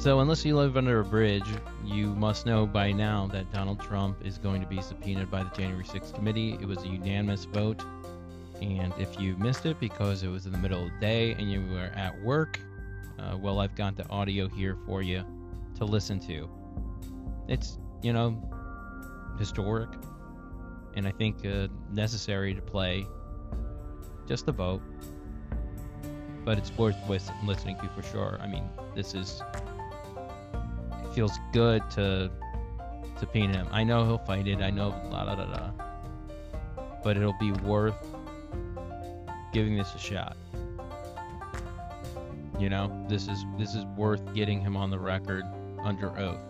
So, unless you live under a bridge, you must know by now that Donald Trump is going to be subpoenaed by the January 6th committee. It was a unanimous vote. And if you missed it because it was in the middle of the day and you were at work, uh, well, I've got the audio here for you to listen to. It's, you know, historic and I think uh, necessary to play just the vote. But it's worth listening to for sure. I mean, this is feels good to subpoena him. I know he'll fight it. I know la da da da. But it'll be worth giving this a shot. You know, this is this is worth getting him on the record under oath.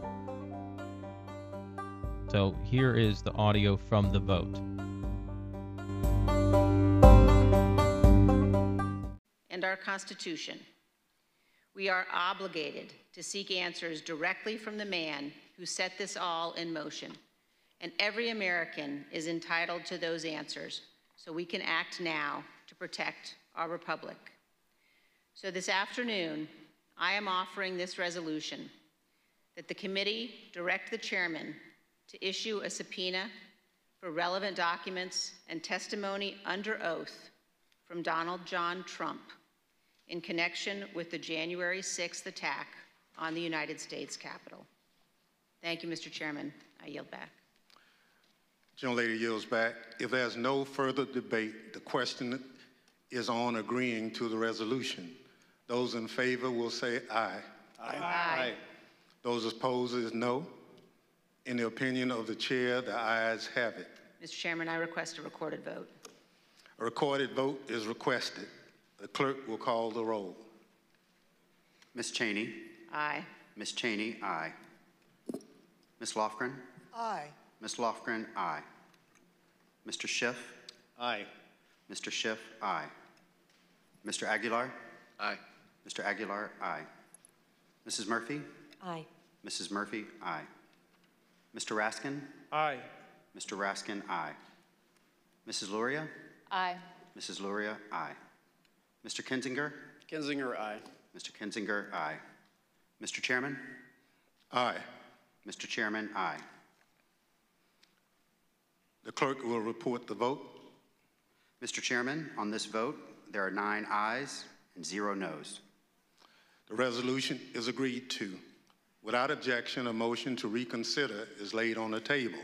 So here is the audio from the vote. And our Constitution we are obligated to seek answers directly from the man who set this all in motion. And every American is entitled to those answers, so we can act now to protect our republic. So this afternoon, I am offering this resolution that the committee direct the chairman to issue a subpoena for relevant documents and testimony under oath from Donald John Trump in connection with the January 6th attack on the United States Capitol. Thank you, Mr. Chairman. I yield back. Gentlelady yields back. If there's no further debate, the question is on agreeing to the resolution. Those in favor will say aye. Aye. aye. Those opposed is no. In the opinion of the chair, the ayes have it. Mr. Chairman, I request a recorded vote. A recorded vote is requested. The clerk will call the roll. Ms. Cheney. Aye. Ms. Cheney, aye. Ms. Lofgren. Aye. Ms. Lofgren, aye. Mr. Schiff. Aye. Mr. Schiff, aye. Mr. Aguilar. Aye. Mr. Aguilar, aye. Mrs. Murphy. Aye. Mrs. Murphy, aye. Mr. Raskin. Aye. Mr. Raskin, aye. Mrs. Luria. Aye. Mrs. Luria, aye. Mr. Kinzinger? Kinzinger, aye. Mr. Kinzinger, aye. Mr. Chairman? Aye. Mr. Chairman, aye. The clerk will report the vote. Mr. Chairman, on this vote, there are nine ayes and zero noes. The resolution is agreed to. Without objection, a motion to reconsider is laid on the table.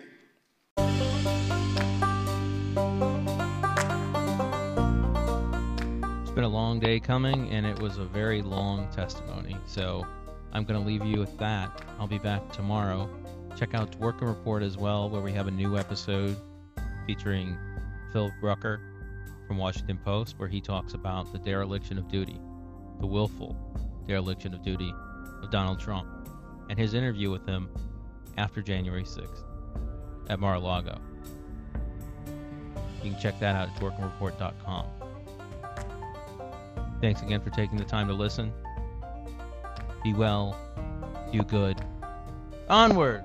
Been a long day coming, and it was a very long testimony. So I'm going to leave you with that. I'll be back tomorrow. Check out Working Report as well, where we have a new episode featuring Phil Rucker from Washington Post, where he talks about the dereliction of duty, the willful dereliction of duty of Donald Trump, and his interview with him after January 6th at Mar-a-Lago. You can check that out at workingreport.com. Thanks again for taking the time to listen. Be well, do good. Onward!